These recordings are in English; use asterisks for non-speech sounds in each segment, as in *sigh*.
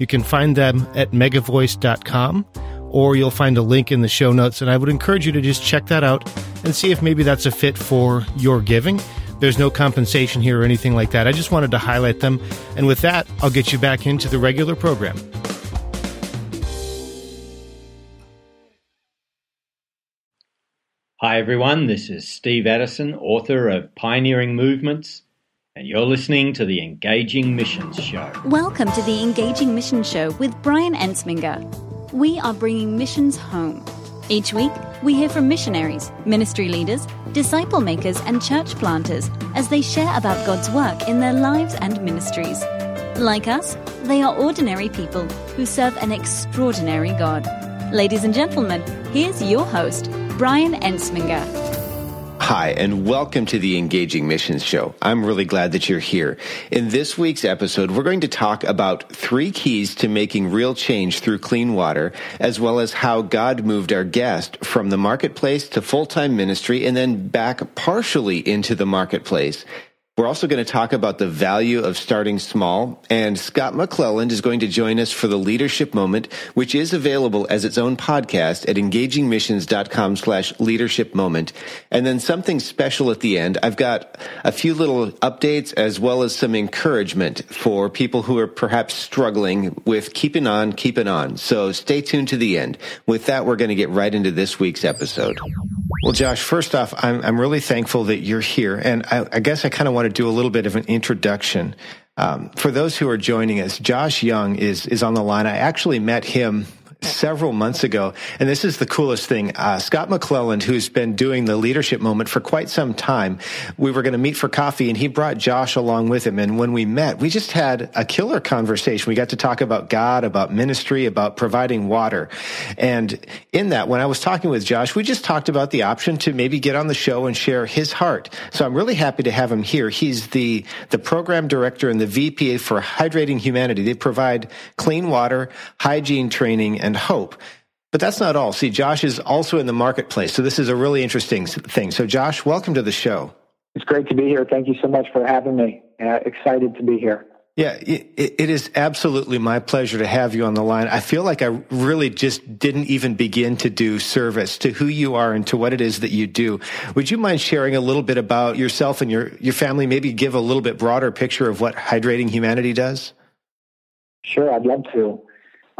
You can find them at megavoice.com or you'll find a link in the show notes. And I would encourage you to just check that out and see if maybe that's a fit for your giving. There's no compensation here or anything like that. I just wanted to highlight them. And with that, I'll get you back into the regular program. Hi, everyone. This is Steve Addison, author of Pioneering Movements and you're listening to the Engaging Missions Show. Welcome to the Engaging Missions Show with Brian Ensminger. We are bringing missions home. Each week, we hear from missionaries, ministry leaders, disciple makers, and church planters as they share about God's work in their lives and ministries. Like us, they are ordinary people who serve an extraordinary God. Ladies and gentlemen, here's your host, Brian Ensminger. Hi, and welcome to the Engaging Missions Show. I'm really glad that you're here. In this week's episode, we're going to talk about three keys to making real change through clean water, as well as how God moved our guest from the marketplace to full-time ministry and then back partially into the marketplace. We're also going to talk about the value of starting small. And Scott McClelland is going to join us for the leadership moment, which is available as its own podcast at engagingmissions.com slash leadership moment. And then something special at the end. I've got a few little updates as well as some encouragement for people who are perhaps struggling with keeping on, keeping on. So stay tuned to the end. With that, we're going to get right into this week's episode. Well, Josh, first off, I'm, I'm really thankful that you're here. And I, I guess I kind of want to do a little bit of an introduction. Um, for those who are joining us, Josh Young is, is on the line. I actually met him several months ago. And this is the coolest thing. Uh, Scott McClelland, who's been doing the leadership moment for quite some time, we were going to meet for coffee and he brought Josh along with him. And when we met, we just had a killer conversation. We got to talk about God, about ministry, about providing water. And in that, when I was talking with Josh, we just talked about the option to maybe get on the show and share his heart. So I'm really happy to have him here. He's the, the program director and the VPA for Hydrating Humanity. They provide clean water, hygiene training, and and hope. But that's not all. See, Josh is also in the marketplace. So this is a really interesting thing. So, Josh, welcome to the show. It's great to be here. Thank you so much for having me. Uh, excited to be here. Yeah, it, it is absolutely my pleasure to have you on the line. I feel like I really just didn't even begin to do service to who you are and to what it is that you do. Would you mind sharing a little bit about yourself and your, your family? Maybe give a little bit broader picture of what Hydrating Humanity does? Sure, I'd love to.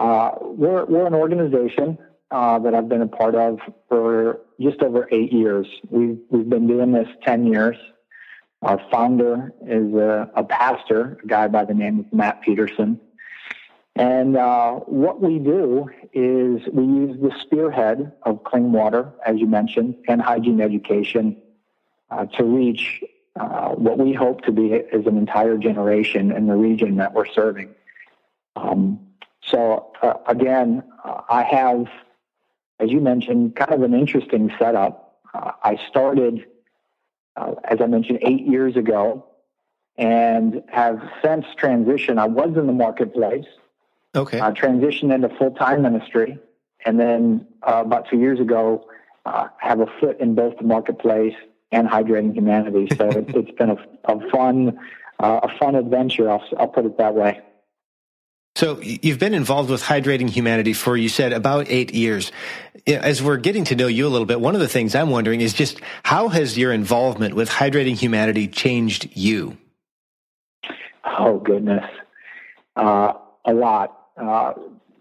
Uh, we're, we're an organization uh, that I've been a part of for just over eight years. We've, we've been doing this 10 years. Our founder is a, a pastor, a guy by the name of Matt Peterson. And uh, what we do is we use the spearhead of clean water, as you mentioned, and hygiene education uh, to reach uh, what we hope to be as an entire generation in the region that we're serving. Um, so uh, again, uh, I have, as you mentioned, kind of an interesting setup. Uh, I started, uh, as I mentioned, eight years ago, and have since transitioned. I was in the marketplace. Okay. I transitioned into full time ministry, and then uh, about two years ago, uh, have a foot in both the marketplace and hydrating humanity. So *laughs* it, has been a, a fun, a fun adventure. I'll, I'll put it that way. So you've been involved with Hydrating Humanity for, you said, about eight years. As we're getting to know you a little bit, one of the things I'm wondering is just how has your involvement with Hydrating Humanity changed you? Oh, goodness. Uh, a lot. Uh,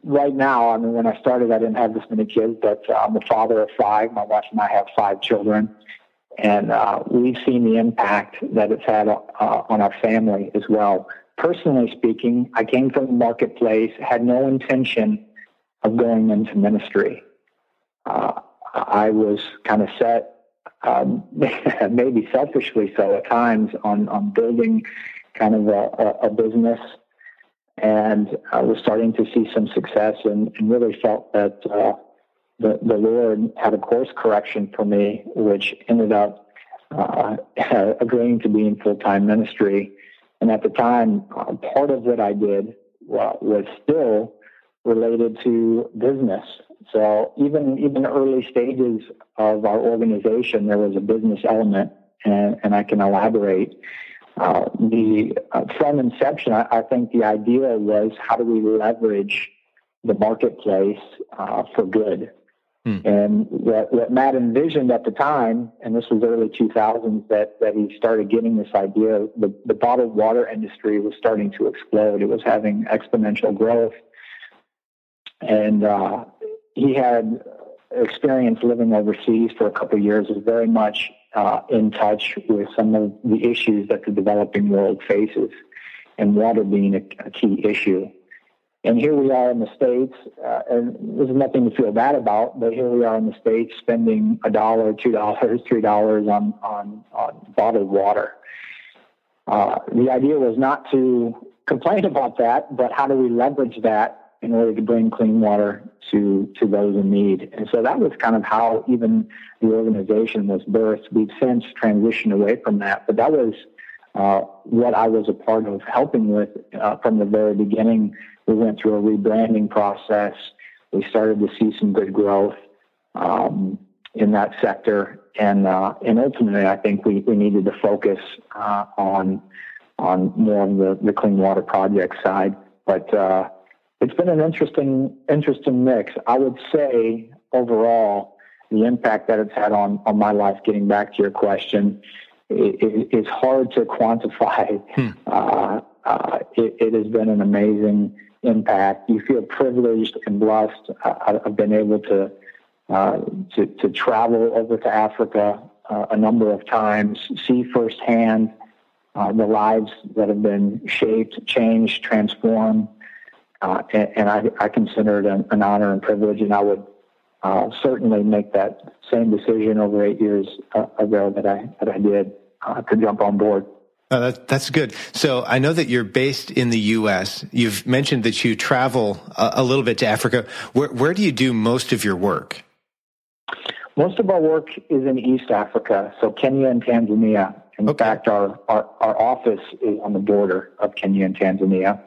right now, I mean, when I started, I didn't have this many kids, but uh, I'm a father of five. My wife and I have five children. And uh, we've seen the impact that it's had uh, on our family as well personally speaking, I came from the marketplace, had no intention of going into ministry. Uh, I was kind of set, um, *laughs* maybe selfishly so at times, on, on building kind of a, a, business and I was starting to see some success and, and really felt that uh, the, the Lord had a course correction for me, which ended up uh, *laughs* agreeing to be in full time ministry. And at the time, part of what I did was still related to business. So even even early stages of our organization, there was a business element, and, and I can elaborate. Uh, the uh, from inception, I, I, think the idea was how do we leverage the marketplace uh, for good. Hmm. And what, what Matt envisioned at the time, and this was early 2000s, that, that he started getting this idea, the, the bottled water industry was starting to explode. It was having exponential growth. And uh, he had experience living overseas for a couple of years, was very much uh, in touch with some of the issues that the developing world faces, and water being a, a key issue. And here we are in the States, uh, and there's nothing to feel bad about, but here we are in the States spending a dollar, two dollars, three dollars on, on, on bottled water. Uh, the idea was not to complain about that, but how do we leverage that in order to bring clean water to to those in need. And so that was kind of how even the organization was birthed. We've since transitioned away from that, but that was uh, what I was a part of helping with uh, from the very beginning. We went through a rebranding process. We started to see some good growth um, in that sector, and uh, and ultimately, I think we, we needed to focus uh, on on more of the, the clean water project side. But uh, it's been an interesting interesting mix. I would say overall, the impact that it's had on on my life. Getting back to your question, it, it, it's hard to quantify. Hmm. Uh, uh, it, it, has been an amazing impact. You feel privileged and blessed. I, have been able to, uh, to to travel over to Africa uh, a number of times, see firsthand uh, the lives that have been shaped, changed, transformed uh, and, and I, I, consider it an, an, honor and privilege, and I would uh, certainly make that same decision over eight years uh, ago that I that I did to jump on board. Oh, that, that's good. So I know that you're based in the U.S. You've mentioned that you travel a, a little bit to Africa. Where, where do you do most of your work? Most of our work is in East Africa, so Kenya and Tanzania. In okay. fact, our, our, our office is on the border of Kenya and Tanzania.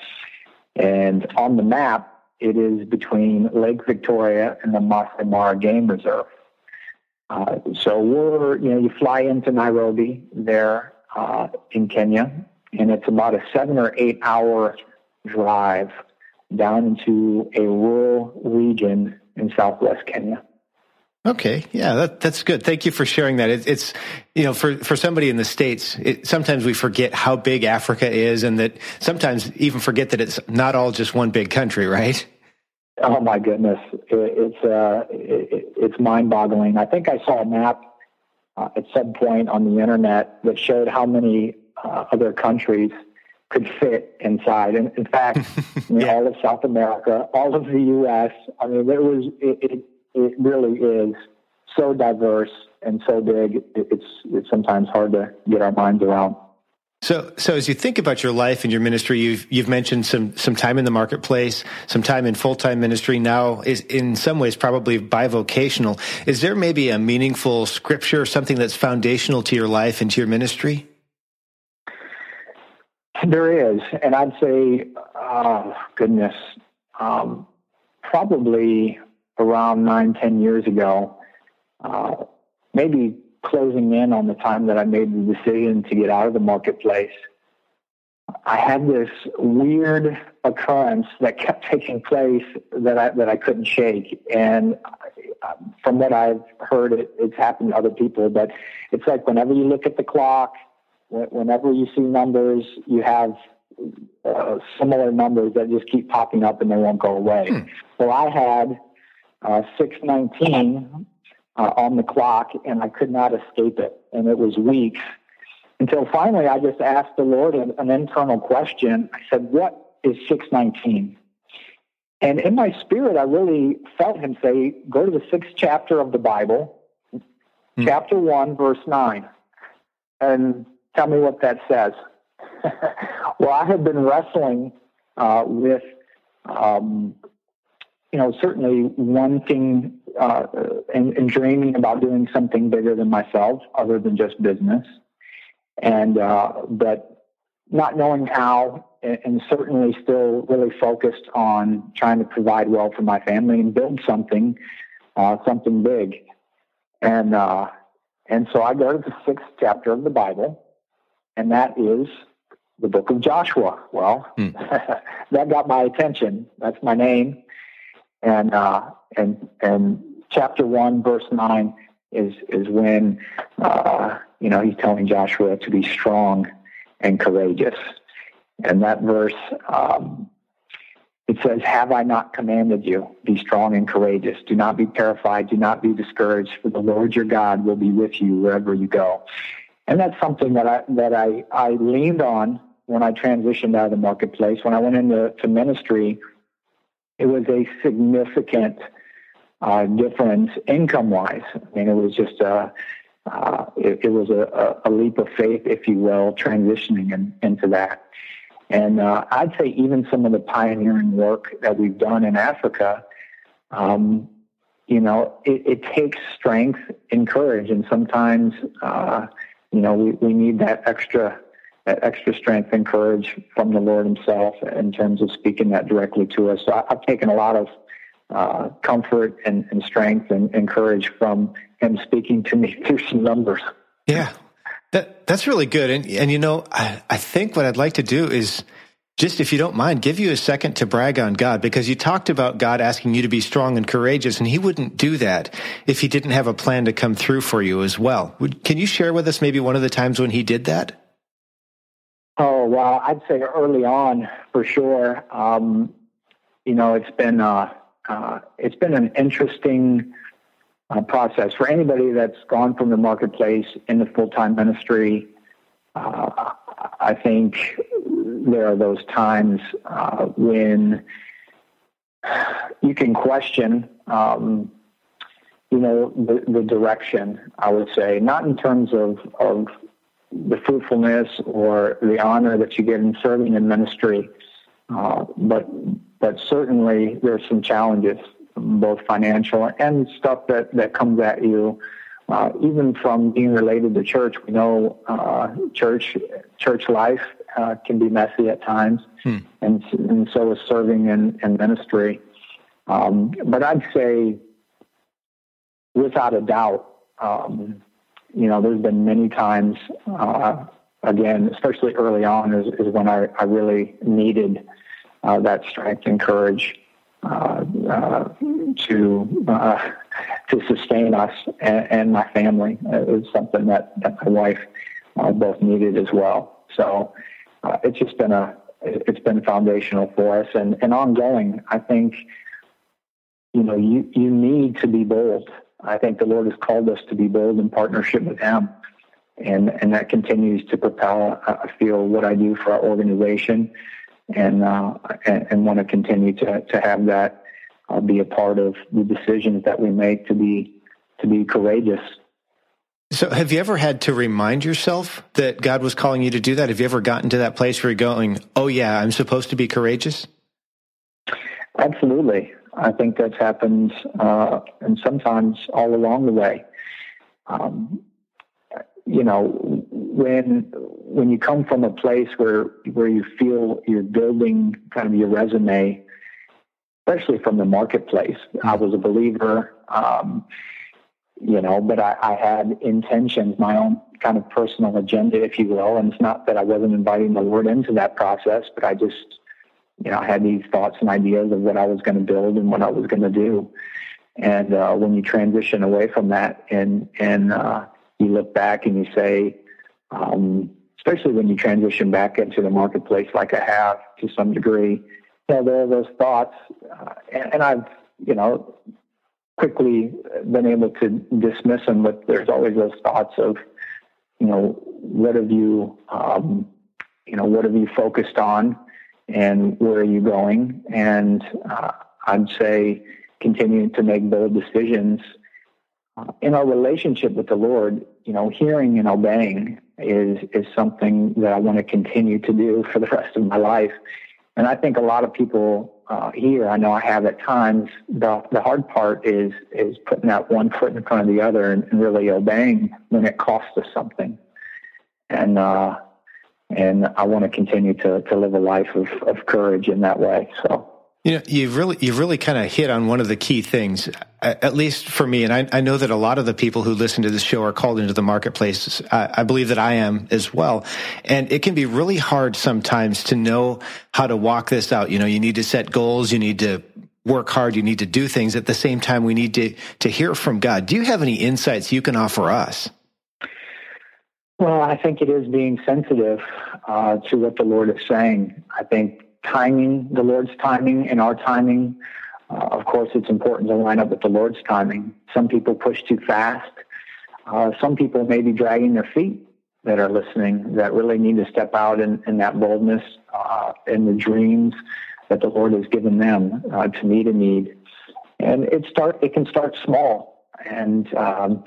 And on the map, it is between Lake Victoria and the Masai Mara Game Reserve. Uh, so we're, you know, you fly into Nairobi there uh, in Kenya, and it's about a seven or eight hour drive down into a rural region in southwest Kenya. Okay, yeah, that, that's good. Thank you for sharing that. It, it's you know for for somebody in the states, it, sometimes we forget how big Africa is, and that sometimes even forget that it's not all just one big country, right? Oh my goodness, it, it's uh, it's mind-boggling. I think I saw a map uh, at some point on the internet that showed how many uh, other countries could fit inside. And in fact, *laughs* yeah. all of South America, all of the U.S. I mean, it was it, it really is so diverse and so big. It's it's sometimes hard to get our minds around. So, so as you think about your life and your ministry, you've you've mentioned some some time in the marketplace, some time in full time ministry. Now is in some ways probably bivocational. Is there maybe a meaningful scripture, something that's foundational to your life and to your ministry? There is, and I'd say, oh, goodness, um, probably around nine, ten years ago, uh, maybe closing in on the time that I made the decision to get out of the marketplace, I had this weird occurrence that kept taking place that I that I couldn't shake. And from what I've heard, it, it's happened to other people. But it's like whenever you look at the clock, whenever you see numbers, you have uh, similar numbers that just keep popping up and they won't go away. Hmm. Well, I had uh, 619 uh, on the clock, and I could not escape it. And it was weeks until finally I just asked the Lord an, an internal question. I said, What is 619? And in my spirit, I really felt him say, Go to the sixth chapter of the Bible, hmm. chapter 1, verse 9, and tell me what that says. *laughs* well, I had been wrestling uh, with, um, you know, certainly wanting uh, and, and, dreaming about doing something bigger than myself, other than just business, and uh, but not knowing how, and, and certainly still really focused on trying to provide well for my family and build something, uh, something big, and uh, and so I go to the sixth chapter of the Bible, and that is the book of Joshua. Well, hmm. *laughs* that got my attention. That's my name, and uh, and and chapter one, verse nine is is when uh, you know he's telling Joshua to be strong and courageous, and that verse. Um, it says, Have I not commanded you? Be strong and courageous. Do not be terrified. Do not be discouraged, for the Lord your God will be with you wherever you go. And that's something that I that I, I leaned on when I transitioned out of the marketplace. When I went into to ministry, it was a significant uh, difference income wise. I mean, it was just a, uh, it, it, was a, a, leap of faith, if you will, transitioning in, into that. And uh, I'd say even some of the pioneering work that we've done in Africa, um, you know, it, it, takes strength and courage, and sometimes, uh, you know, we, we need that extra that extra strength and courage from the Lord Himself in terms of speaking that directly to us. So I, have taken a lot of uh, comfort and, and strength and, and, courage from Him speaking to me *laughs* through some numbers. Yeah, that that's really good. And and you know, I, I think what I'd like to do is just if you don't mind, give you a second to brag on God because you talked about God asking you to be strong and courageous, and He wouldn't do that if He didn't have a plan to come through for you as well. Would, can you share with us maybe one of the times when He did that? Oh well, I'd say early on for sure. Um, you know, it's been uh, uh, it's been an interesting uh, process for anybody that's gone from the marketplace into full time ministry. Uh, I think there are those times uh, when you can question, um, you know, the, the direction. I would say not in terms of of the fruitfulness or the honor that you get in serving in ministry. Uh, but but certainly there's some challenges, both financial and stuff that, that comes at you. Uh, even from being related to church, we know uh, church church life uh, can be messy at times, hmm. and and so is serving in, in ministry. Um, but I'd say, without a doubt, um, you know, there's been many times, uh, again, especially early on, is, is when I, I really needed uh, that strength and courage uh, uh to uh, to sustain us and, and, my family. It was something that, that my wife uh, both needed as well. So it's just been a it's been foundational for us and, and ongoing. I think you know you you need to be bold I think the Lord has called us to be bold in partnership with Him. And, and that continues to propel, I feel, what I do for our organization and, uh, and, and, want to continue to, to have that uh, be a part of the decisions that we make to be, to be courageous. So, have you ever had to remind yourself that God was calling you to do that? Have you ever gotten to that place where you're going, oh, yeah, I'm supposed to be courageous? Absolutely. I think that's happened, uh, and sometimes all along the way. Um, you know, when when you come from a place where where you feel you're building kind of your resume, especially from the marketplace. I was a believer, um, you know, but I, I had intentions, my own kind of personal agenda, if you will. And it's not that I wasn't inviting the Lord into that process, but I just you know, I had these thoughts and ideas of what I was going to build and what I was going to do. And uh, when you transition away from that and and uh, you look back and you say, um, especially when you transition back into the marketplace like I have to some degree, you know, there are those thoughts, uh, and, and I've you know quickly been able to dismiss them, but there's always those thoughts of, you know, what have you, um, you know, what have you focused on? And where are you going? And uh, I'd say continuing to make bold decisions. Uh, in our relationship with the Lord, you know, hearing and obeying is is something that I want to continue to do for the rest of my life. And I think a lot of people uh, here, I know I have at times, the, the hard part is, is putting that one foot in front of the other and, and really obeying when it costs us something. And, uh, and I want to continue to, to live a life of, of courage in that way. So you know, you've really, you've really kind of hit on one of the key things, at least for me. And I, I know that a lot of the people who listen to this show are called into the marketplace. I, I believe that I am as well. And it can be really hard sometimes to know how to walk this out. You know, you need to set goals. You need to work hard. You need to do things at the same time. We need to, to hear from God. Do you have any insights you can offer us? Well, I think it is being sensitive uh, to what the Lord is saying. I think timing, the Lord's timing and our timing. Uh, of course, it's important to line up with the Lord's timing. Some people push too fast. Uh, some people may be dragging their feet that are listening that really need to step out in, in that boldness uh, in the dreams that the Lord has given them uh, to meet a need. And it start it can start small. And um,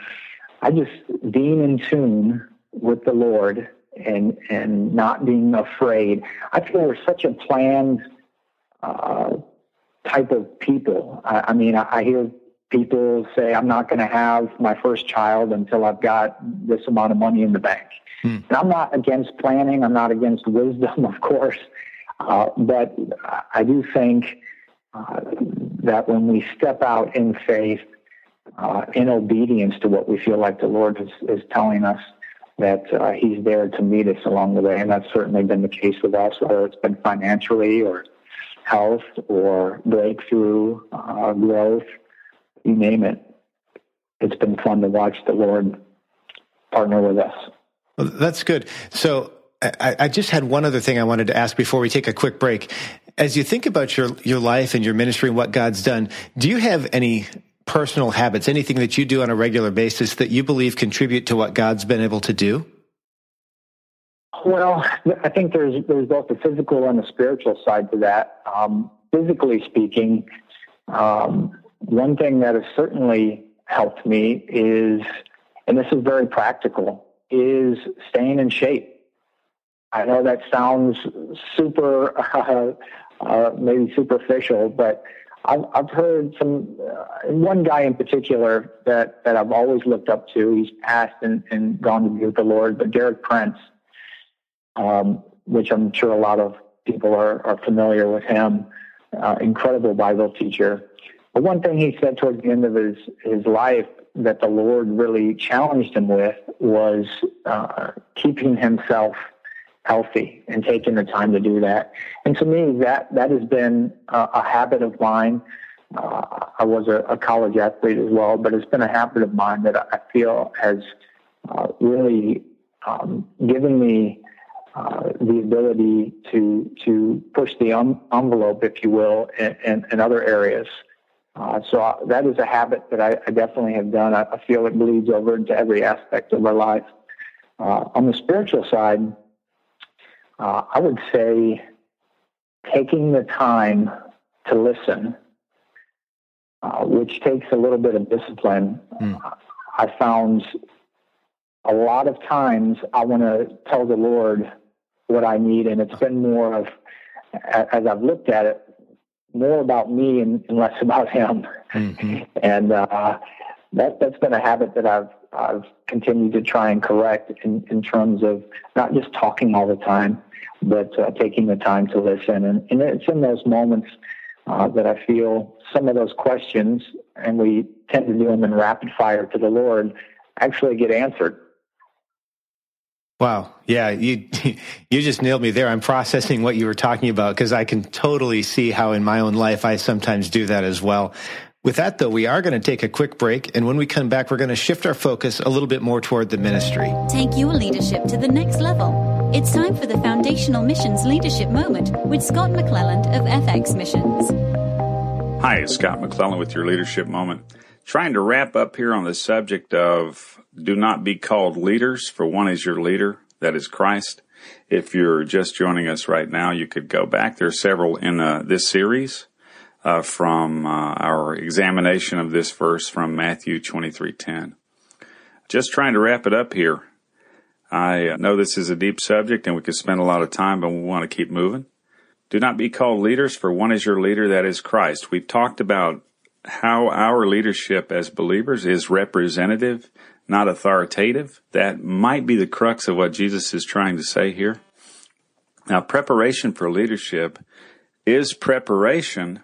I just being in tune with the Lord and and not being afraid. I feel we're such a planned uh, type of people. I, I mean, I, I hear people say, "I'm not going to have my first child until I've got this amount of money in the bank." Hmm. And I'm not against planning. I'm not against wisdom, *laughs* of course, uh, but I do think uh, that when we step out in faith, uh, in obedience to what we feel like the Lord is, is telling us, that uh, he's there to meet us along the way. And that's certainly been the case with us, whether it's been financially or health or breakthrough, uh, growth, you name it. It's been fun to watch the Lord partner with us. Well, that's good. So I, I just had one other thing I wanted to ask before we take a quick break. As you think about your, your life and your ministry and what God's done, do you have any personal habits, anything that you do on a regular basis that you believe contribute to what God's been able to do? Well, I think there's there's both the physical and the spiritual side to that. Um, physically speaking, um, one thing that has certainly helped me is, and this is very practical, is staying in shape. I know that sounds super, uh, *laughs* uh, maybe superficial, but I've, I've heard some, uh, one guy in particular that, that I've always looked up to. He's passed and, and gone to be with the Lord, but Derek Prince, um, which I'm sure a lot of people are, are familiar with him, uh, incredible Bible teacher. But one thing he said towards the end of his, his life that the Lord really challenged him with was uh, keeping himself healthy and taking the time to do that. And to me, that that has been a, a habit of mine. Uh, I was a, a, college athlete as well, but it's been a habit of mine that I feel has uh, really um, given me uh, the ability to to push the um, envelope, if you will, in, in, in other areas. Uh, so I, that is a habit that I, I definitely have done. I, I, feel it bleeds over into every aspect of our life. Uh, on the spiritual side, uh, I would say taking the time to listen, uh, which takes a little bit of discipline. Mm. I found a lot of times I want to tell the Lord what I need, and it's been more of, as I've looked at it, more about me and, less *laughs* about Him. Mm-hmm. And uh, that that's been a habit that I've I've continued to try and correct in, in terms of not just talking all the time, but uh, taking the time to listen. And, and it's in those moments uh, that I feel some of those questions, and we tend to do them in rapid fire to the Lord, actually get answered. Wow. Yeah, you *laughs* you just nailed me there. I'm processing what you were talking about because I can totally see how in my own life I sometimes do that as well. With that, though, we are going to take a quick break. And when we come back, we're going to shift our focus a little bit more toward the ministry. Take your leadership to the next level. It's time for the Foundational Missions Leadership Moment with Scott McClelland of FX Missions. Hi, it's Scott McClelland with your Leadership Moment. Trying to wrap up here on the subject of do not be called leaders, for one is your leader, that is Christ. If you're just joining us right now, you could go back. There are several in uh, this series uh, from uh, our examination of this verse from Matthew 23:10. Just trying to wrap it up here. I know this is a deep subject and we could spend a lot of time, but we want to keep moving. Do not be called leaders, for one is your leader, that is Christ. We've talked about how our leadership as believers is representative, not authoritative. That might be the crux of what Jesus is trying to say here. Now, preparation for leadership is preparation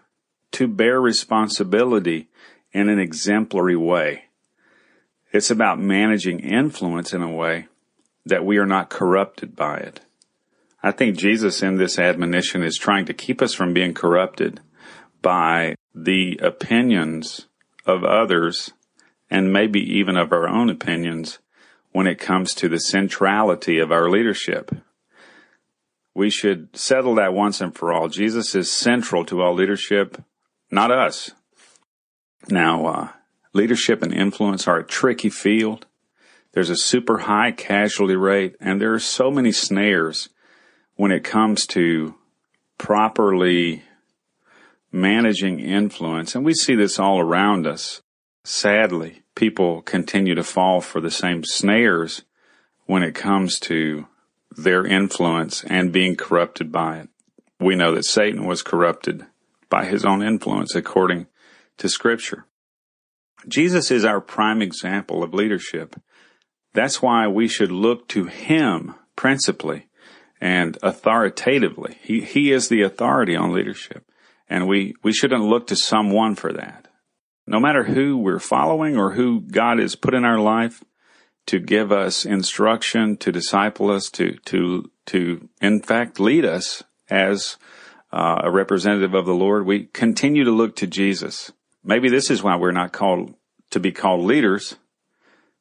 to bear responsibility in an exemplary way. It's about managing influence in a way that we are not corrupted by it. I think Jesus in this admonition is trying to keep us from being corrupted by the opinions of others and maybe even of our own opinions when it comes to the centrality of our leadership. We should settle that once and for all. Jesus is central to all leadership, not us. Now, uh, leadership and influence are a tricky field. There's a super high casualty rate, and there are so many snares when it comes to properly managing influence. And we see this all around us. Sadly, people continue to fall for the same snares when it comes to their influence and being corrupted by it. We know that Satan was corrupted by his own influence according to scripture. Jesus is our prime example of leadership. That's why we should look to him principally and authoritatively. He, he is the authority on leadership. And we, we shouldn't look to someone for that. No matter who we're following or who God has put in our life to give us instruction, to disciple us, to, to, to in fact lead us as uh, a representative of the Lord, we continue to look to Jesus. Maybe this is why we're not called to be called leaders.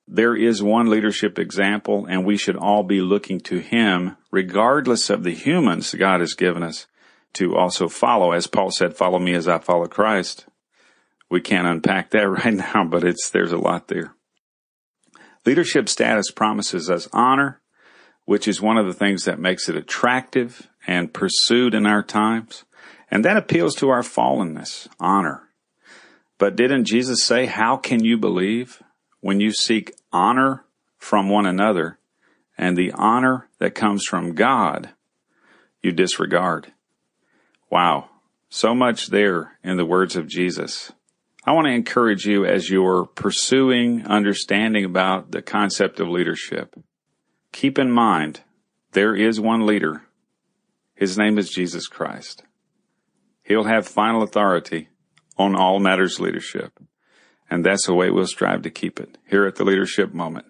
There is one leadership example and we should all be looking to him regardless of the humans God has given us to also follow. As Paul said, follow me as I follow Christ. We can't unpack that *laughs* right now, but it's, there's a lot there. Leadership status promises us honor, which is one of the things that makes it attractive and pursued in our times. And that appeals to our fallenness, honor. But didn't Jesus say, how can you believe when you seek honor from one another and the honor that comes from God you disregard? Wow. So much there in the words of Jesus. I want to encourage you as you're pursuing understanding about the concept of leadership. Keep in mind, there is one leader. His name is Jesus Christ. He'll have final authority on all matters leadership. And that's the way we'll strive to keep it here at the Leadership Moment.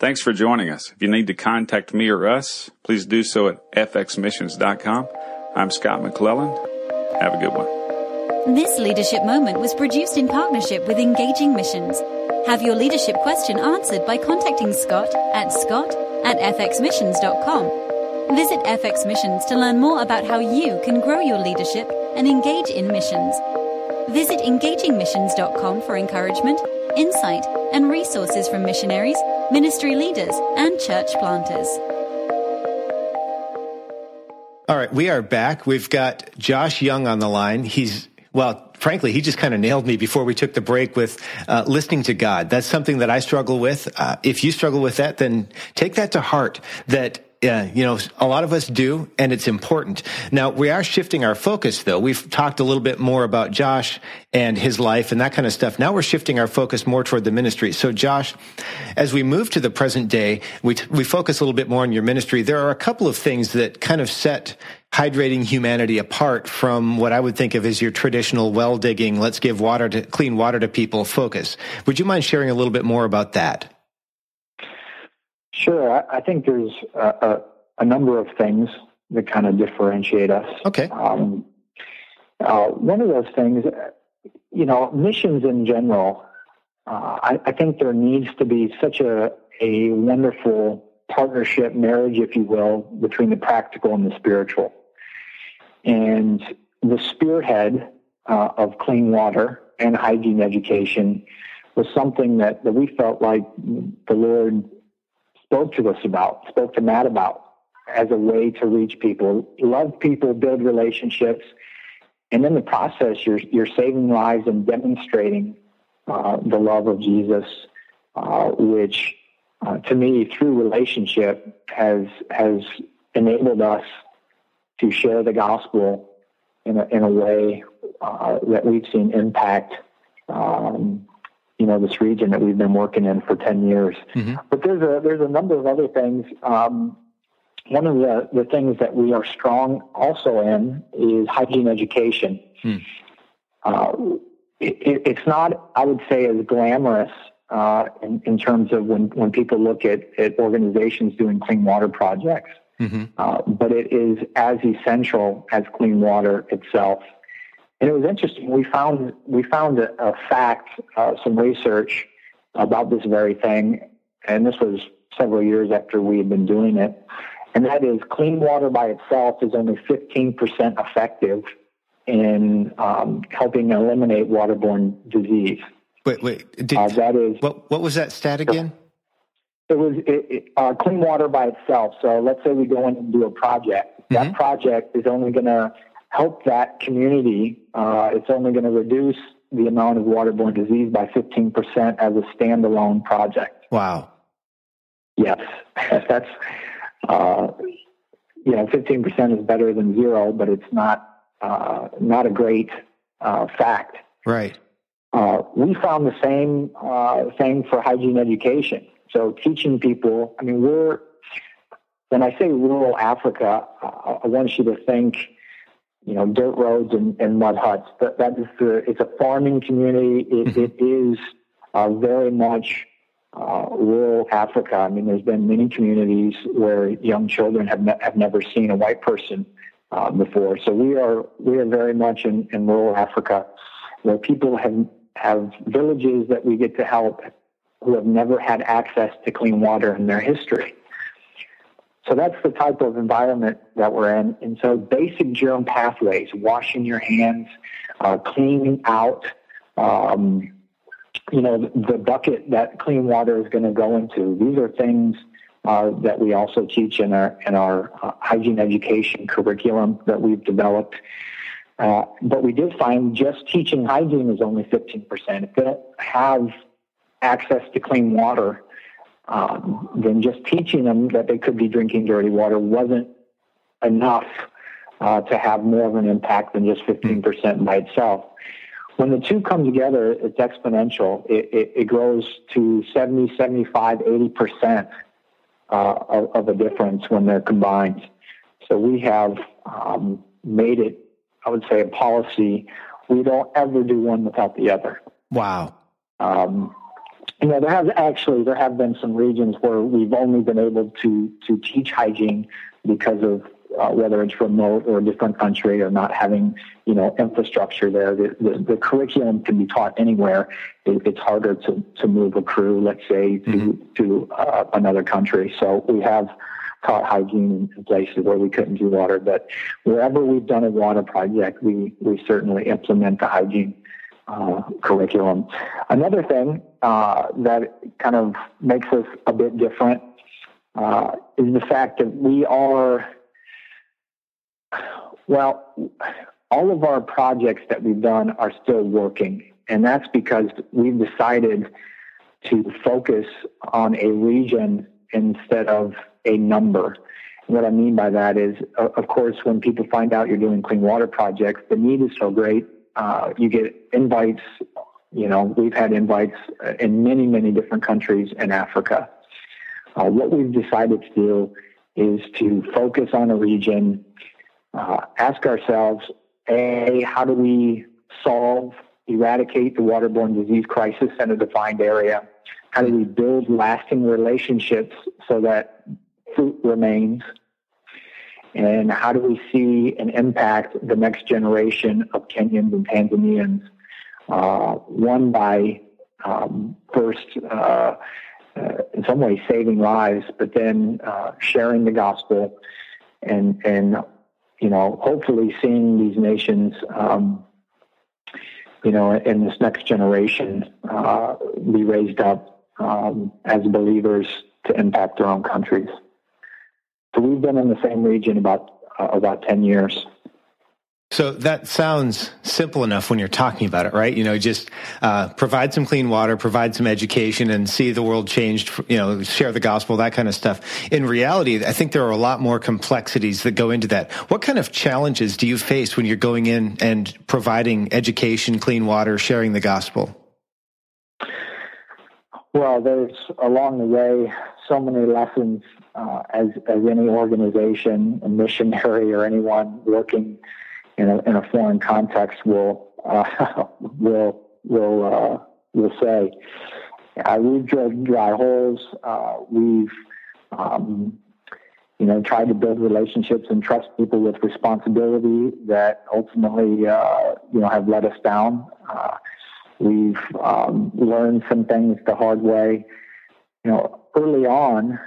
Thanks for joining us. If you need to contact me or us, please do so at fxmissions.com. I'm Scott McClelland. Have a good one. This leadership moment was produced in partnership with Engaging Missions. Have your leadership question answered by contacting Scott at scott at fxmissions.com. Visit FX Missions to learn more about how you can grow your leadership and engage in missions. Visit engagingmissions.com for encouragement, insight, and resources from missionaries, ministry leaders, and church planters. All right, we are back. We've got Josh Young on the line. He's well, frankly, he just kind of nailed me before we took the break with uh, listening to God. That's something that I struggle with. Uh, if you struggle with that, then take that to heart. That yeah, you know, a lot of us do, and it's important. Now, we are shifting our focus, though. We've talked a little bit more about Josh and his life and that kind of stuff. Now we're shifting our focus more toward the ministry. So, Josh, as we move to the present day, we, we focus a little bit more on your ministry. There are a couple of things that kind of set hydrating humanity apart from what I would think of as your traditional well digging, let's give water to clean water to people focus. Would you mind sharing a little bit more about that? Sure. I, I think there's a, a, a, number of things that kind of differentiate us. Okay. Um, uh, one of those things, you know, missions in general, uh, I, I, think there needs to be such a, a wonderful partnership, marriage, if you will, between the practical and the spiritual. And the spearhead uh, of clean water and hygiene education was something that, that we felt like the Lord spoke to us about, spoke to Matt about as a way to reach people, love people, build relationships, and in the process, you're you're saving lives and demonstrating uh, the love of Jesus, uh, which uh, to me through relationship has has enabled us to share the gospel in a, in a way uh, that we've seen impact, um, you know, this region that we've been working in for 10 years. Mm-hmm. But there's a, there's a number of other things. Um, one of the, the things that we are strong also in is hygiene education. Hmm. Uh, it, it's not, I would say, as glamorous uh, in, in, terms of when, when people look at, at organizations doing clean water projects. Mm-hmm. Uh, but it is as essential as clean water itself. And it was interesting. We found we found a, a fact, uh, some research about this very thing, and this was several years after we had been doing it. And that is, clean water by itself is only 15% effective in um, helping eliminate waterborne disease. Wait, wait. Did, uh, that is what? What was that stat again? It was it, it, uh, clean water by itself. So let's say we go in and do a project. Mm-hmm. That project is only going to help that community. Uh, it's only going to reduce the amount of waterborne disease by 15% as a standalone project. Wow. Yes, *laughs* that's uh, you know, 15% is better than zero, but it's not uh, not a great uh, fact. Right. Uh, we found the same uh, thing for hygiene education. So teaching people, I mean, we're, when I say rural Africa, I want you to think, you know, dirt roads and, and mud huts. That, that is the, it's a farming community. It, mm-hmm. it is uh, very much uh, rural Africa. I mean, there's been many communities where young children have, ne- have never seen a white person uh, before. So we are we are very much in, in rural Africa, where people have have villages that we get to help who have never had access to clean water in their history. So that's the type of environment that we're in. And so basic germ pathways, washing your hands, uh, cleaning out, um, you know, the bucket that clean water is going to go into. These are things uh, that we also teach in our in our uh, hygiene education curriculum that we've developed. Uh, but we did find just teaching hygiene is only 15%. If they don't have access to clean water, um, then just teaching them that they could be drinking dirty water wasn't enough uh, to have more of an impact than just 15% by itself. When the two come together, it's exponential. It, it, it grows to 70, 75, 80% uh, of, of, a difference when they're combined. So we have um, made it, I would say, a policy. We don't ever do one without the other. Wow. Um, you know, there have actually there have been some regions where we've only been able to to teach hygiene because of uh, whether it's remote or a different country or not having you know infrastructure there. The, the, the curriculum can be taught anywhere. It, it's harder to, to move a crew, let's say, to mm-hmm. to uh, another country. So we have taught hygiene in places where we couldn't do water, but wherever we've done a water project, we we certainly implement the hygiene. Uh, curriculum. Another thing uh, that kind of makes us a bit different uh, is the fact that we are well, all of our projects that we've done are still working. And that's because we've decided to focus on a region instead of a number. what I mean by that is, of course, when people find out you're doing clean water projects, the need is so great. Uh, you get invites. You know, we've had invites in many, many different countries in Africa. Uh, what we've decided to do is to focus on a region uh, ask ourselves, A, how do we solve, eradicate the waterborne disease crisis in a defined area? How do we build lasting relationships so that fruit remains? And how do we see and impact the next generation of Kenyans and Tanzanians? Uh, one by um, first, uh, uh, in some ways, saving lives, but then uh, sharing the gospel and and you know, hopefully seeing these nations, um, you know, in this next generation uh, be raised up um, as believers to impact their own countries. So we've been in the same region about uh, about ten years. So that sounds simple enough when you're talking about it, right? You know, just uh, provide some clean water, provide some education, and see the world changed. You know, share the gospel, that kind of stuff. In reality, I think there are a lot more complexities that go into that. What kind of challenges do you face when you're going in and providing education, clean water, sharing the gospel? Well, there's along the way so many lessons uh, as as any organization, a missionary, or anyone working in a in a foreign context will uh, *laughs* will will uh, will say. Uh, we've drilled dry holes. Uh, we've um, you know tried to build relationships and trust people with responsibility that ultimately uh, you know have let us down. We've um, learned some things the hard way. You know, early on,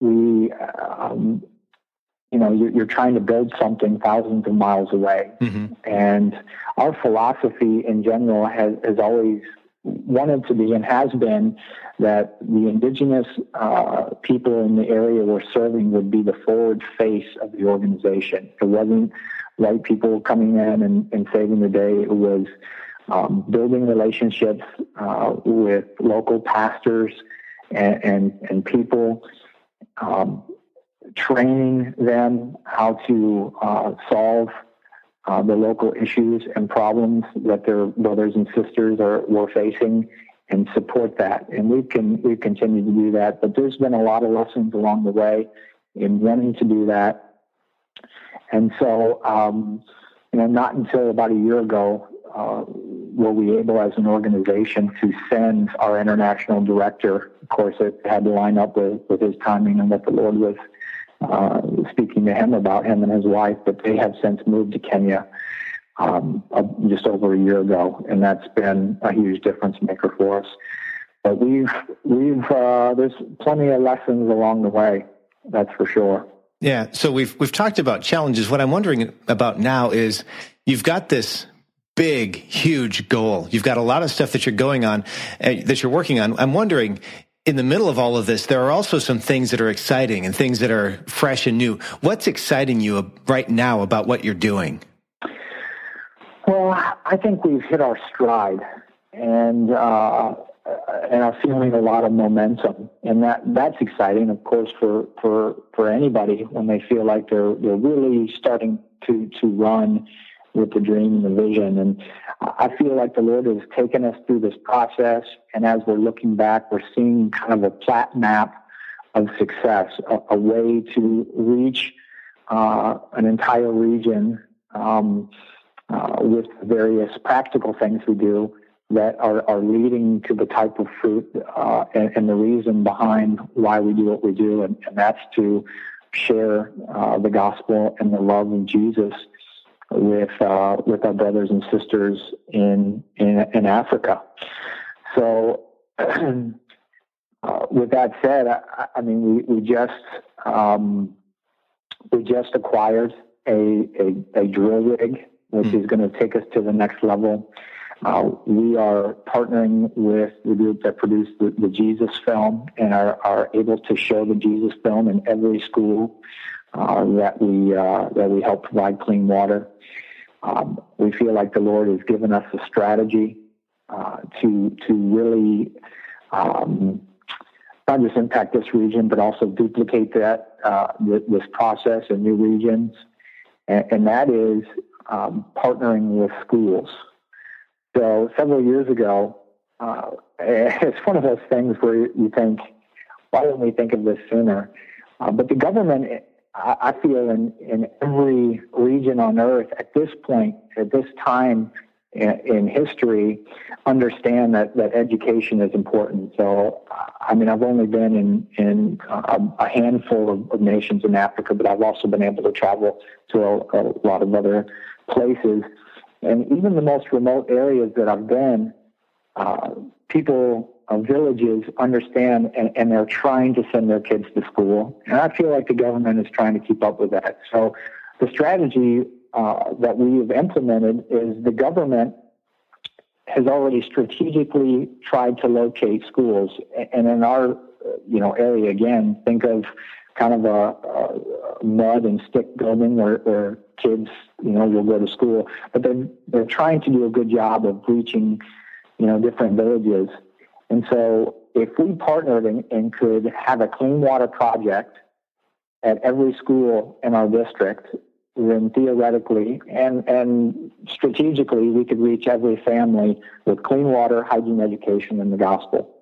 we, um, you know, you're, you're, trying to build something thousands of miles away. Mm-hmm. And our philosophy in general has, has always wanted to be and has been that the indigenous uh, people in the area we're serving would be the forward face of the organization. It wasn't white people coming in and, and saving the day. It was um, building relationships uh, with local pastors and, and, and people, um, training them how to uh, solve uh, the local issues and problems that their brothers and sisters are were facing and support that. And we can we continue to do that. But there's been a lot of lessons along the way in wanting to do that. And so, um, you know, not until about a year ago uh, were we able as an organization to send our international director. Of course, it had to line up with, with his timing and what the Lord was uh, speaking to him about, him and his wife, but they have since moved to Kenya um, uh, just over a year ago, and that's been a huge difference maker for us. But we've we've uh, there's plenty of lessons along the way, that's for sure. Yeah, so we've we've talked about challenges. What I'm wondering about now is you've got this big, huge goal. You've got a lot of stuff that you're going on, uh, that you're working on. I'm wondering, in the middle of all of this, there are also some things that are exciting and things that are fresh and new. What's exciting you right now about what you're doing? Well, I think we've hit our stride and uh, and are feeling a lot of momentum, and that that's exciting, of course, for for for anybody when they feel like they're they're really starting to to run with the dream and the vision. And I feel like the Lord has taken us through this process. And as we're looking back, we're seeing kind of a plat map of success, a, a way to reach uh, an entire region um, uh, with various practical things we do that are, are leading to the type of fruit uh, and, and, the reason behind why we do what we do. And, and that's to share uh, the gospel and the love of Jesus with uh, with our brothers and sisters in in, in Africa. So, *clears throat* uh, with that said, I, I, mean we we just um, we just acquired a a, a drill rig, which mm. is going to take us to the next level. Uh, we are partnering with the group that produced the, the Jesus film and are, are able to show the Jesus film in every school uh, that we uh, that we help provide clean water. Um, we feel like the Lord has given us a strategy uh, to to really um, not just impact this region, but also duplicate that uh, this process in new regions, and, and that is um, partnering with schools. So several years ago, uh, *laughs* it's one of those things where you think, why didn't we think of this sooner? Uh, but the government I feel in, in every region on earth at this point, at this time in, in history, understand that, that education is important. So, I mean, I've only been in, in a, a handful of, of, nations in Africa, but I've also been able to travel to a, a lot of other places. And even the most remote areas that I've been, uh, people of villages understand and, and they're trying to send their kids to school. And I feel like the government is trying to keep up with that. So the strategy uh, that we have implemented is the government has already strategically tried to locate schools. And in our you know area again, think of kind of a, a mud and stick building where, where kids you know, will go to school. But they're they're trying to do a good job of reaching, you know, different villages. And so, if we partnered and, and could have a clean water project at every school in our district, then theoretically and and strategically, we could reach every family with clean water, hygiene education, and the gospel.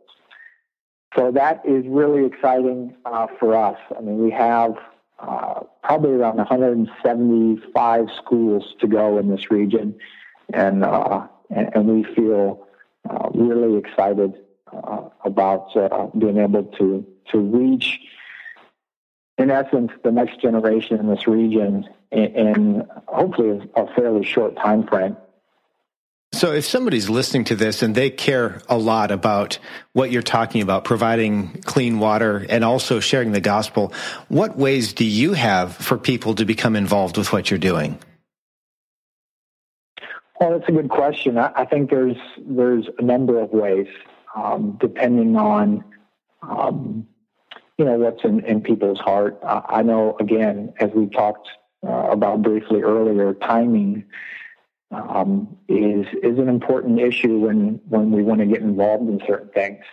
So that is really exciting uh, for us. I mean, we have uh, probably around 175 schools to go in this region, and uh, and, and, we feel uh, really excited about uh, being able to to reach, in essence, the next generation in this region in, in hopefully a fairly short time frame. So, if somebody's listening to this and they care a lot about what you're talking about, providing clean water and also sharing the gospel, what ways do you have for people to become involved with what you're doing? Well, that's a good question. I, think there's there's a number of ways, um, depending on um, you know what's in, in people's heart. Uh, I know, again, as we talked uh, about briefly earlier, timing um, is is an important issue when when we want to get involved in certain things.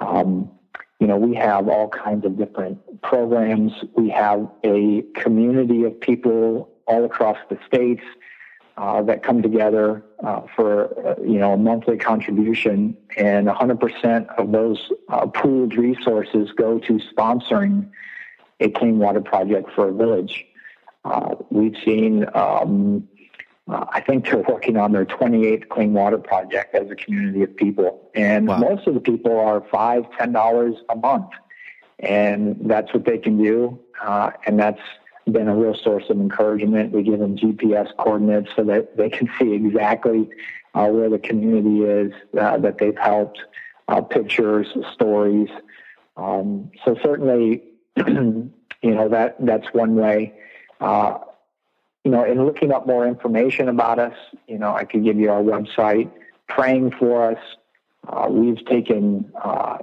Um, you know, we have all kinds of different programs. We have a community of people all across the states uh, that come together uh, for uh, you know a monthly contribution, and 100% of those uh, pooled resources go to sponsoring a clean water project for a village. Uh, we've seen um, uh, I think they're working on their 28th clean water project as a community of people. And wow. most of the people are five, ten dollars a month. And that's what they can do. Uh, and that's been a real source of encouragement. We give them GPS coordinates so that they can see exactly uh, where the community is uh, that they've helped, uh, pictures, stories. Um, so certainly, *clears throat* you know, that, that's one way. Uh, you know, in looking up more information about us, you know, I could give you our website, praying for us. Uh, we've taken uh,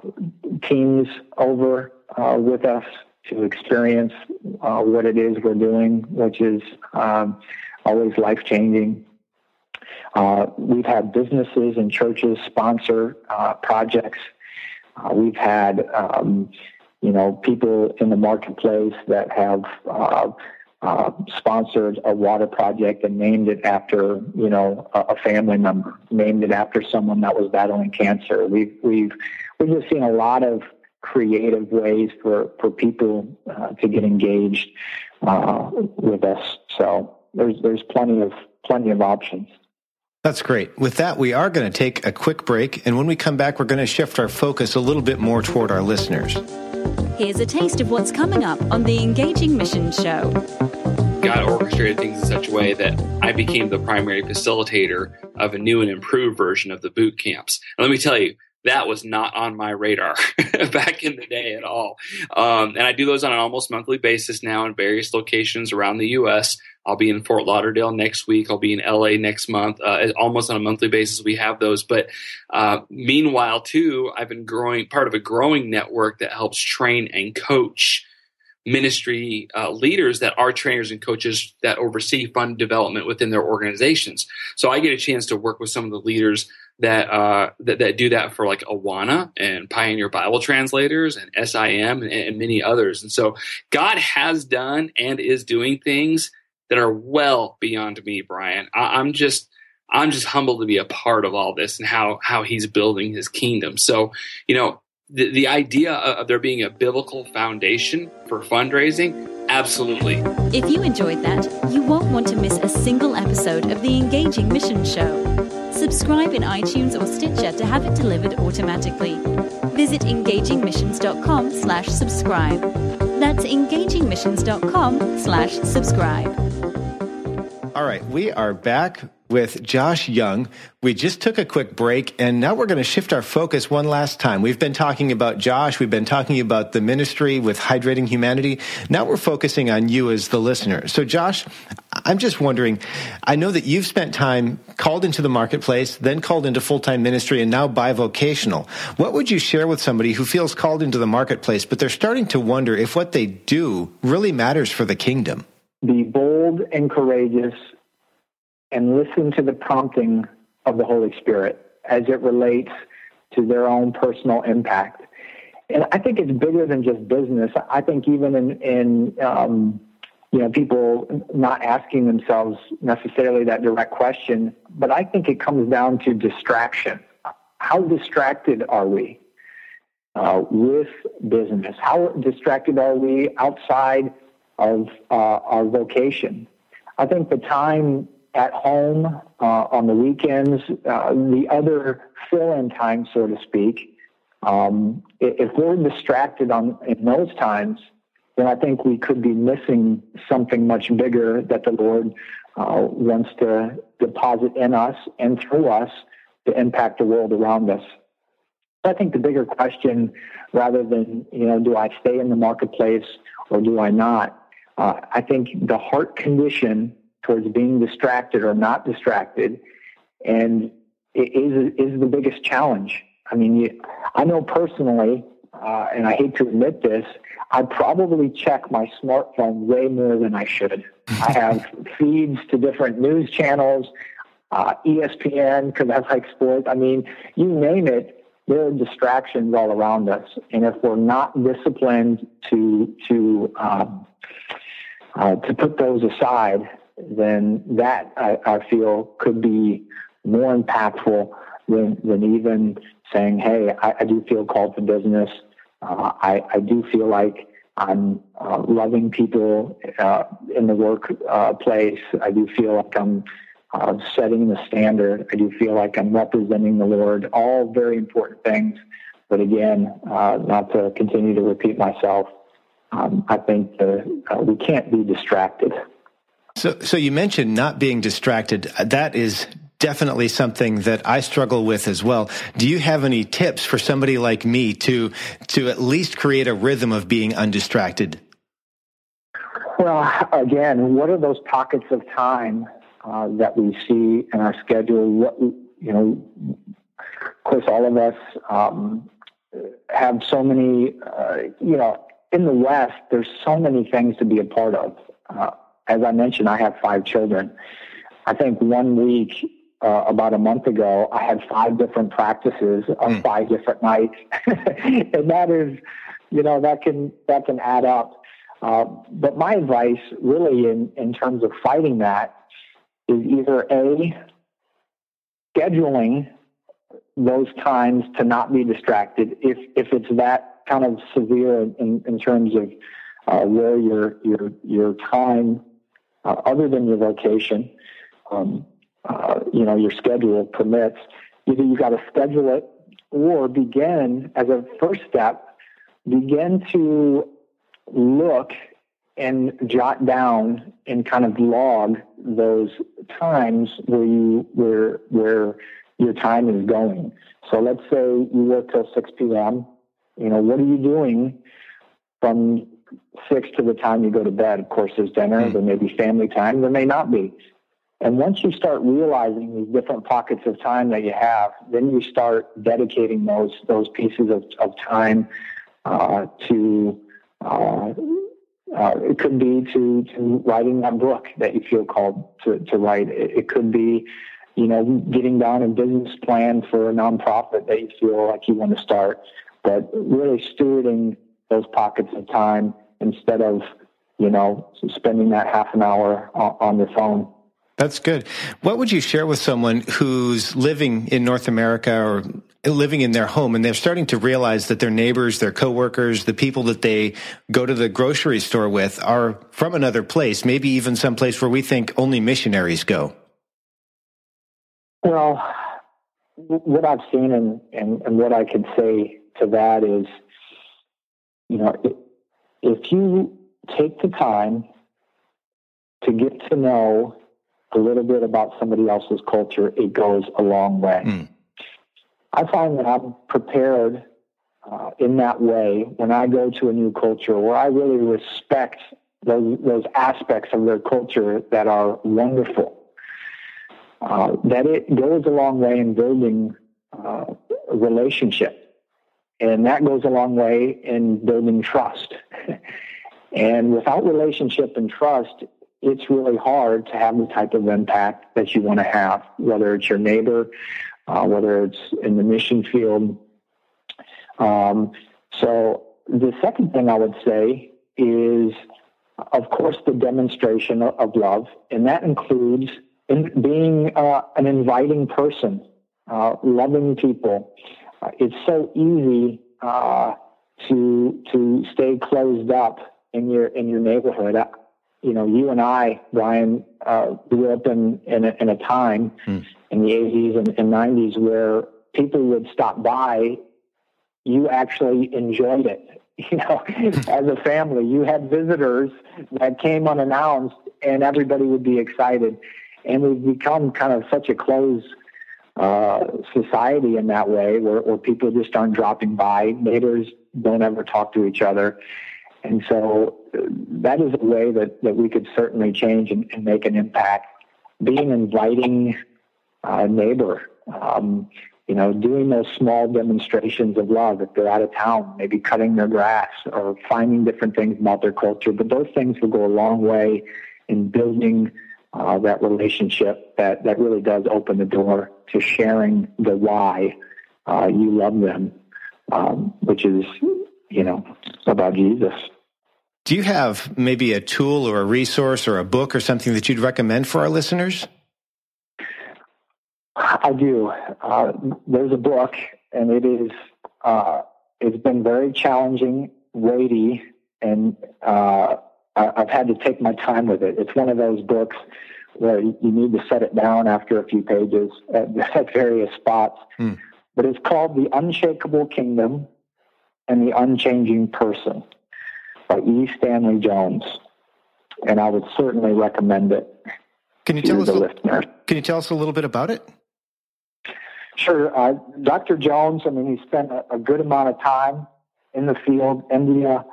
teams over with us to experience uh, what it is we're doing, which is um, always life changing. Uh, we've had businesses and churches sponsor uh, projects. we've had, um, you know, people in the marketplace that have uh, sponsored a water project and named it after you know a, a, family member, named it after someone that was battling cancer. We've we've we've just seen a lot of creative ways for for people uh, to get engaged uh, with us. So there's there's plenty of plenty of options. That's great. With that, we are going to take a quick break, and when we come back, we're going to shift our focus a little bit more toward our listeners. Here's a taste of what's coming up on the Engaging Mission Show. God orchestrated things in such a way that I became the primary facilitator of a new and improved version of the boot camps. And let me tell you, that was not on my radar *laughs* back in the day at all. Um, and I do those on an almost monthly basis now in various locations around the U.S. I'll be in Fort Lauderdale next week. I'll be in LA next month. Uh, almost on a monthly basis, we have those. But uh, meanwhile, too, I've been growing part of a growing network that helps train and coach ministry uh, leaders that are trainers and coaches that oversee fund development within their organizations. So I get a chance to work with some of the leaders that uh, that, that do that for like Awana and Pioneer Bible Translators and SIM and, and many others. And so God has done and is doing things that are well beyond me, Brian. I, I'm just I'm just humbled to be a part of all this and how how he's building his kingdom. So, you know, the, the idea of there being a biblical foundation for fundraising, absolutely. If you enjoyed that, you won't want to miss a single episode of the Engaging Mission Show. Subscribe in iTunes or Stitcher to have it delivered automatically. Visit engagingmissions.com slash subscribe. That's engagingmissions.com slash subscribe. All right, we are back with Josh Young. We just took a quick break and now we're going to shift our focus one last time. We've been talking about Josh. We've been talking about the ministry with hydrating humanity. Now we're focusing on you as the listener. So Josh, I'm just wondering, I know that you've spent time called into the marketplace, then called into full-time ministry and now bivocational. What would you share with somebody who feels called into the marketplace, but they're starting to wonder if what they do really matters for the kingdom? Be bold and courageous and listen to the prompting of the Holy Spirit as it relates to their own personal impact. And I think it's bigger than just business. I think even in, in um, you know, people not asking themselves necessarily that direct question, but I think it comes down to distraction. How distracted are we uh, with business? How distracted are we outside of uh, our vocation? I think the time at home uh, on the weekends, uh, the other fill-in time, so to speak. Um, if we're distracted on in those times, then I think we could be missing something much bigger that the Lord uh, wants to deposit in us and through us to impact the world around us. I think the bigger question, rather than you know, do I stay in the marketplace or do I not? Uh, I think the heart condition towards being distracted or not distracted, and it is is the biggest challenge. I mean, you, I know personally, uh, and I hate to admit this, I probably check my smartphone way more than I should. I *laughs* have feeds to different news channels, uh, ESPN because I like sports. I mean, you name it. There are distractions all around us, and if we're not disciplined to to um, uh, to put those aside, then that I, I feel could be more impactful than, than even saying, hey, I, I do feel called to business. Uh, I, I do feel like I'm uh, loving people uh, in the workplace. I do feel like I'm uh, setting the standard. I do feel like I'm representing the Lord. All very important things. But again, uh, not to continue to repeat myself, um, I think the, uh, we can't be distracted. So, so you mentioned not being distracted. That is definitely something that I struggle with as well. Do you have any tips for somebody like me to to at least create a rhythm of being undistracted? Well, again, what are those pockets of time uh, that we see in our schedule? What you know, of course, all of us um, have so many. Uh, you know, in the West, there's so many things to be a part of. Uh, as I mentioned, I have five children. I think one week, uh, about a month ago, I had five different practices on mm. five different nights, *laughs* and that is, you know, that can that can add up. Uh, but my advice, really, in in terms of fighting that, is either a scheduling those times to not be distracted if if it's that kind of severe in, in terms of uh, where your your your time uh, other than your vocation, um, uh, you know, your schedule permits. Either you've got to schedule it or begin as a first step, begin to look and jot down and kind of log those times where you where where your time is going. So let's say you work till 6 p.m. You know, what are you doing from six to the time you go to bed. Of course, there's dinner, mm. there may be family time, there may not be. And once you start realizing these different pockets of time that you have, then you start dedicating those those pieces of, of time uh, to. Uh, uh, it could be to to writing that book that you feel called to, to write. It, it could be, you know, getting down a business plan for a nonprofit that you feel like you want to start. But really stewarding those pockets of time instead of, you know, spending that half an hour on the phone. That's good. What would you share with someone who's living in North America or living in their home and they're starting to realize that their neighbors, their coworkers, the people that they go to the grocery store with are from another place, maybe even some place where we think only missionaries go? Well, what I've seen and, and, and what I can say to that is, you know, if you take the time to get to know a little bit about somebody else's culture, it goes a long way. Mm. I find that I'm prepared uh, in that way when I go to a new culture where I really respect those, those aspects of their culture that are wonderful. Uh, that it goes a long way in building uh, a relationship. And that goes a long way in building trust. *laughs* and without relationship and trust, it's really hard to have the type of impact that you want to have, whether it's your neighbor, uh, whether it's in the mission field. Um, so the second thing I would say is, of course, the demonstration of love, and that includes in being uh, an inviting person, uh, loving people. Uh, it's so easy uh, to to stay closed up in your in your neighborhood. Uh, you know, you and I, Brian, uh, grew up in in a, in a time mm. in the 80s and, and 90s where people would stop by. You actually enjoyed it. *laughs* You know, *laughs* as a family, you had visitors that came unannounced, and everybody would be excited. And we've become kind of such a closed uh, society in that way, where, where people just aren't dropping by. Neighbors don't ever talk to each other. And so uh, that is a way that, that we could certainly change and, and make an impact. Being inviting uh, neighbor, um, you know, doing those small demonstrations of love if they're out of town, maybe cutting their grass or finding different things about their culture. But those things will go a long way in building uh, that relationship that, that really does open the door to sharing the why uh, you love them, um, which is you know, about Jesus. Do you have maybe a tool or a resource or a book or something that you'd recommend for our listeners? I do. Uh, there's a book, and it is uh, it's been very challenging, weighty, and uh, I've had to take my time with it. It's one of those books where you need to set it down after a few pages at, *laughs* at various spots. Hmm. But it's called The Unshakable Kingdom and the Unchanging Person by E. Stanley Jones. And I would certainly recommend it. Can you tell us? A, can you tell us a little bit about it? Sure. Uh, Dr. Jones. I mean, he spent a, a, good amount of time in the field. India.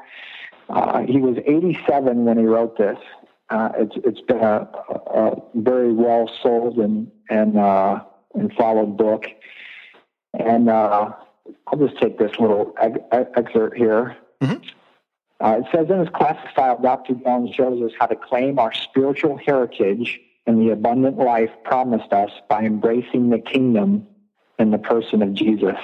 Uh, he was 87 when he wrote this. Uh, it's it's been a, a, very well sold and and uh, and followed book. And uh, I'll just take this little excerpt here. Mm-hmm. Uh, it says in his classic style, Dr. Jones shows us how to claim our spiritual heritage and the abundant life promised us by embracing the kingdom in the person of Jesus.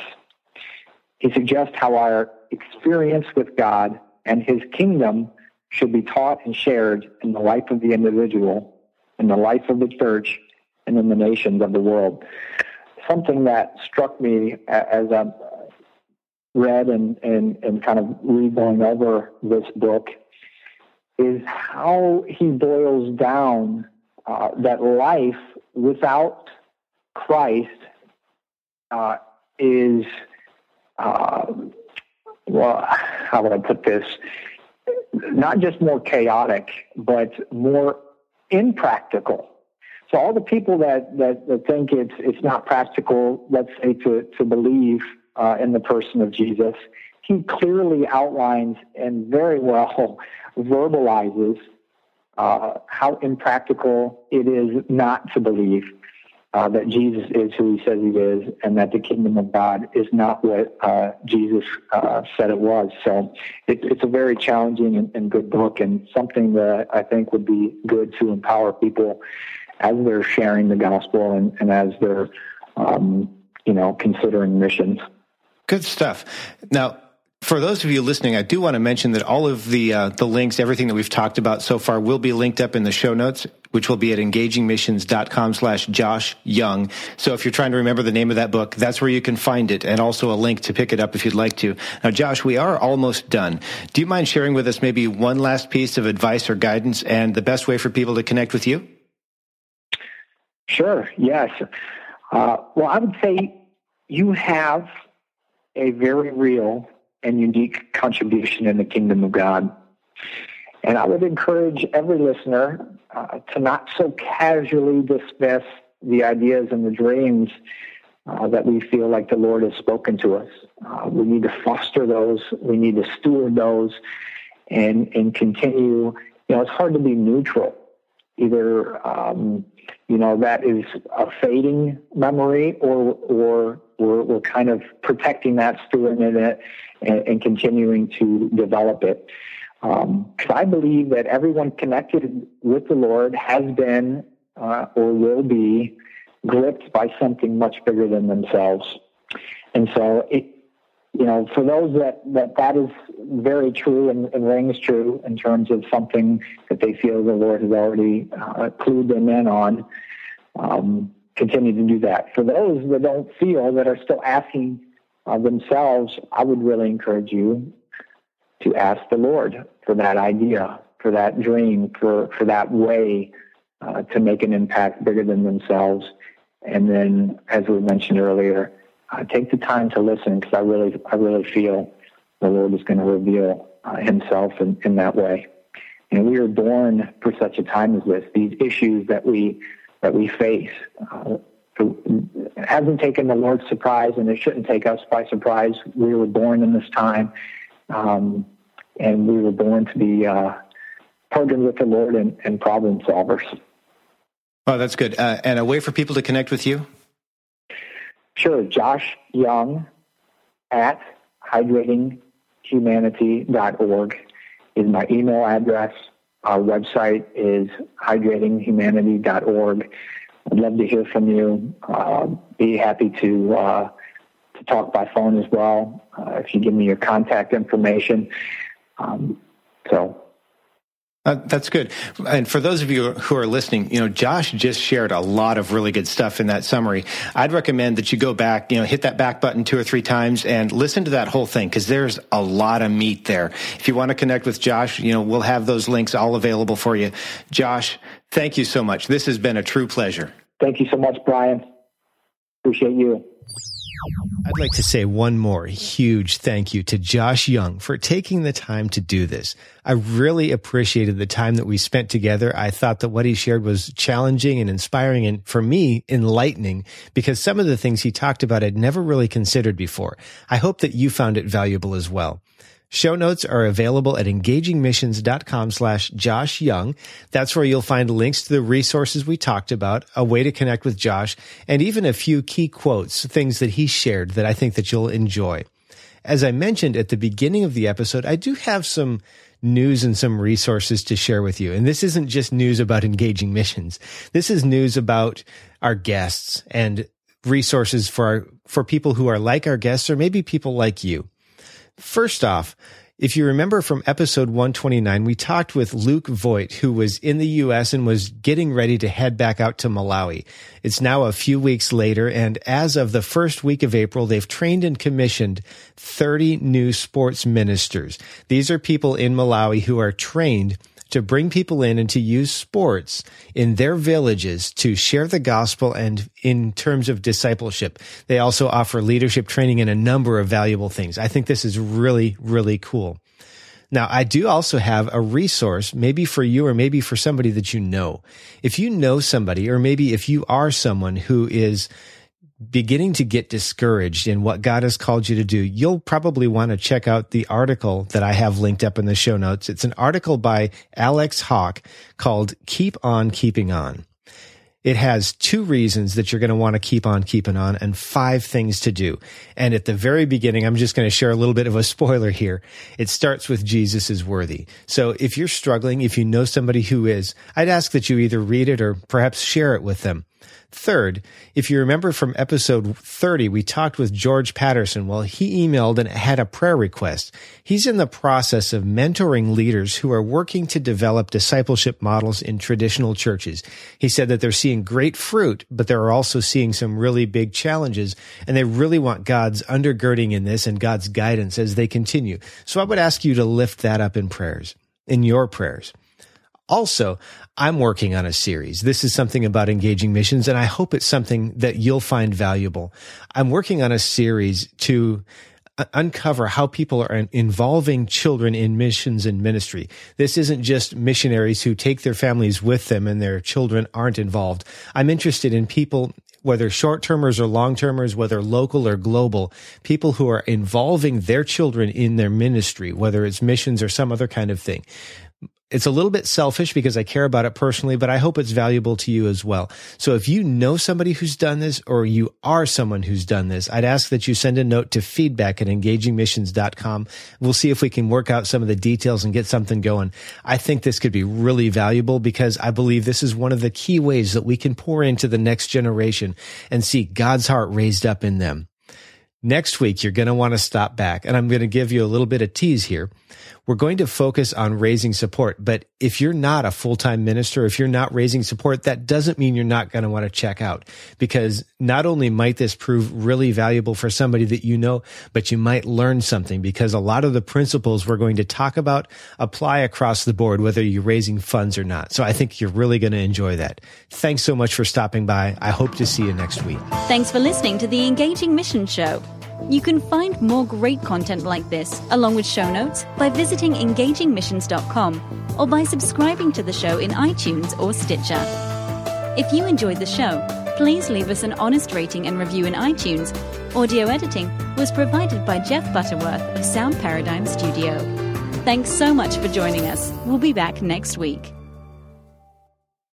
He suggests how our experience with God and his kingdom should be taught and shared in the life of the individual, in the life of the church, and in the nations of the world. Something that struck me as I read and, and, and kind of read going over this book is how he boils down uh, that life without Christ uh, is, uh, well, how would I put this? Not just more chaotic, but more impractical. So all the people that, that, that think it's it's not practical, let's say to to believe uh, in the person of Jesus, he clearly outlines and very well *laughs* verbalizes uh, how impractical it is not to believe uh, that Jesus is who he says he is and that the kingdom of God is not what uh, Jesus uh, said it was. So it, it's a very challenging and, and, good book and something that I think would be good to empower people as they're sharing the gospel and, and as they're, um, you know, considering missions. Good stuff. Now, for those of you listening, I do want to mention that all of the uh, the links, everything that we've talked about so far, will be linked up in the show notes, which will be at engagingmissions.com slash Josh Young. So if you're trying to remember the name of that book, that's where you can find it, and also a link to pick it up if you'd like to. Now, Josh, we are almost done. Do you mind sharing with us maybe one last piece of advice or guidance and the best way for people to connect with you? Sure. Yes. Uh, well, I would say you have a very real and unique contribution in the kingdom of God. And I would encourage every listener uh, to not so casually dismiss the ideas and the dreams uh, that we feel like the Lord has spoken to us. Uh, we need to foster those. We need to steward those and, and continue. You know, it's hard to be neutral. Either, um, you know, that is a fading memory or, or we're, we're kind of protecting that, stewarding it, and, and continuing to develop it. Um, I believe that everyone connected with the Lord has been uh, or will be gripped by something much bigger than themselves. And so, it, you know, for those that, that that is very true and, and rings true in terms of something that they feel the Lord has already uh, clued them in on, um, continue to do that. For those that don't feel, that are still asking uh, themselves, I would really encourage you to ask the Lord for that idea, for that dream, for, for that way uh, to make an impact bigger than themselves. And then, as we mentioned earlier, uh, take the time to listen because I really, I really feel the Lord is going to reveal uh, Himself in, in that way. And we are born for such a time as this. These issues that we that we face uh, hasn't taken the Lord surprise, and it shouldn't take us by surprise. We were born in this time, um, and we were born to be uh, partnered with the Lord and, and problem solvers. Oh, that's good. Uh, and a way for people to connect with you? Sure. Josh Young at hydratinghumanity.org is my email address. Our website is hydratinghumanity.org. I'd love to hear from you. Uh, be happy to uh, to talk by phone as well uh, if you give me your contact information. Um, so uh, that's good. And for those of you who are listening, you know, Josh just shared a lot of really good stuff in that summary. I'd recommend that you go back, you know, hit that back button two or three times and listen to that whole thing because there's a lot of meat there. If you want to connect with Josh, you know, we'll have those links all available for you. Josh, thank you so much. This has been a true pleasure. Thank you so much, Brian. Appreciate you. I'd like to say one more huge thank you to Josh Young for taking the time to do this. I really appreciated the time that we spent together. I thought that what he shared was challenging and inspiring and for me, enlightening because some of the things he talked about I'd never really considered before. I hope that you found it valuable as well. Show notes are available at engagingmissions.com slash Josh Young. That's where you'll find links to the resources we talked about, a way to connect with Josh, and even a few key quotes, things that he shared that I think that you'll enjoy. As I mentioned at the beginning of the episode, I do have some news and some resources to share with you. And this isn't just news about engaging missions. This is news about our guests and resources for our, for people who are like our guests or maybe people like you. First off, if you remember from episode 129, we talked with Luke Voigt, who was in the U.S. and was getting ready to head back out to Malawi. It's now a few weeks later, and as of the first week of April, they've trained and commissioned 30 new sports ministers. These are people in Malawi who are trained to bring people in and to use sports in their villages to share the gospel and in terms of discipleship. They also offer leadership training and a number of valuable things. I think this is really, really cool. Now, I do also have a resource, maybe for you or maybe for somebody that you know. If you know somebody, or maybe if you are someone who is beginning to get discouraged in what God has called you to do, you'll probably want to check out the article that I have linked up in the show notes. It's an article by Alex Hawk called Keep On Keeping On. It has two reasons that you're going to want to keep on keeping on and five things to do. And at the very beginning, I'm just going to share a little bit of a spoiler here. It starts with Jesus is worthy. So if you're struggling, if you know somebody who is, I'd ask that you either read it or perhaps share it with them. Third, if you remember from episode 30, we talked with George Patterson. Well, he emailed and had a prayer request. He's in the process of mentoring leaders who are working to develop discipleship models in traditional churches. He said that they're seeing great fruit, but they're also seeing some really big challenges, and they really want God's undergirding in this and God's guidance as they continue. So I would ask you to lift that up in prayers, in your prayers. Also, I'm working on a series. This is something about engaging missions, and I hope it's something that you'll find valuable. I'm working on a series to uh, uncover how people are involving children in missions and ministry. This isn't just missionaries who take their families with them and their children aren't involved. I'm interested in people whether short termers or long termers, whether local or global, people who are involving their children in their ministry, whether it's missions or some other kind of thing It's a little bit selfish because I care about it personally, but I hope it's valuable to you as well. So if you know somebody who's done this or you are someone who's done this, I'd ask that you send a note to feedback at engagingmissions.com. We'll see if we can work out some of the details and get something going. I think this could be really valuable because I believe this is one of the key ways that we can pour into the next generation and see God's heart raised up in them. Next week, you're going to want to stop back and I'm going to give you a little bit of tease here. We're going to focus on raising support. But if you're not a full-time minister, if you're not raising support, that doesn't mean you're not going to want to check out because not only might this prove really valuable for somebody that you know, but you might learn something because a lot of the principles we're going to talk about apply across the board, whether you're raising funds or not. So I think you're really going to enjoy that. Thanks so much for stopping by. I hope to see you next week. Thanks for listening to the Engaging Mission Show. You can find more great content like this, along with show notes, by visiting engagingmissions.com or by subscribing to the show in iTunes or Stitcher. If you enjoyed the show, please leave us an honest rating and review in iTunes. Audio editing was provided by Jeff Butterworth of Sound Paradigm Studio. Thanks so much for joining us. We'll be back next week.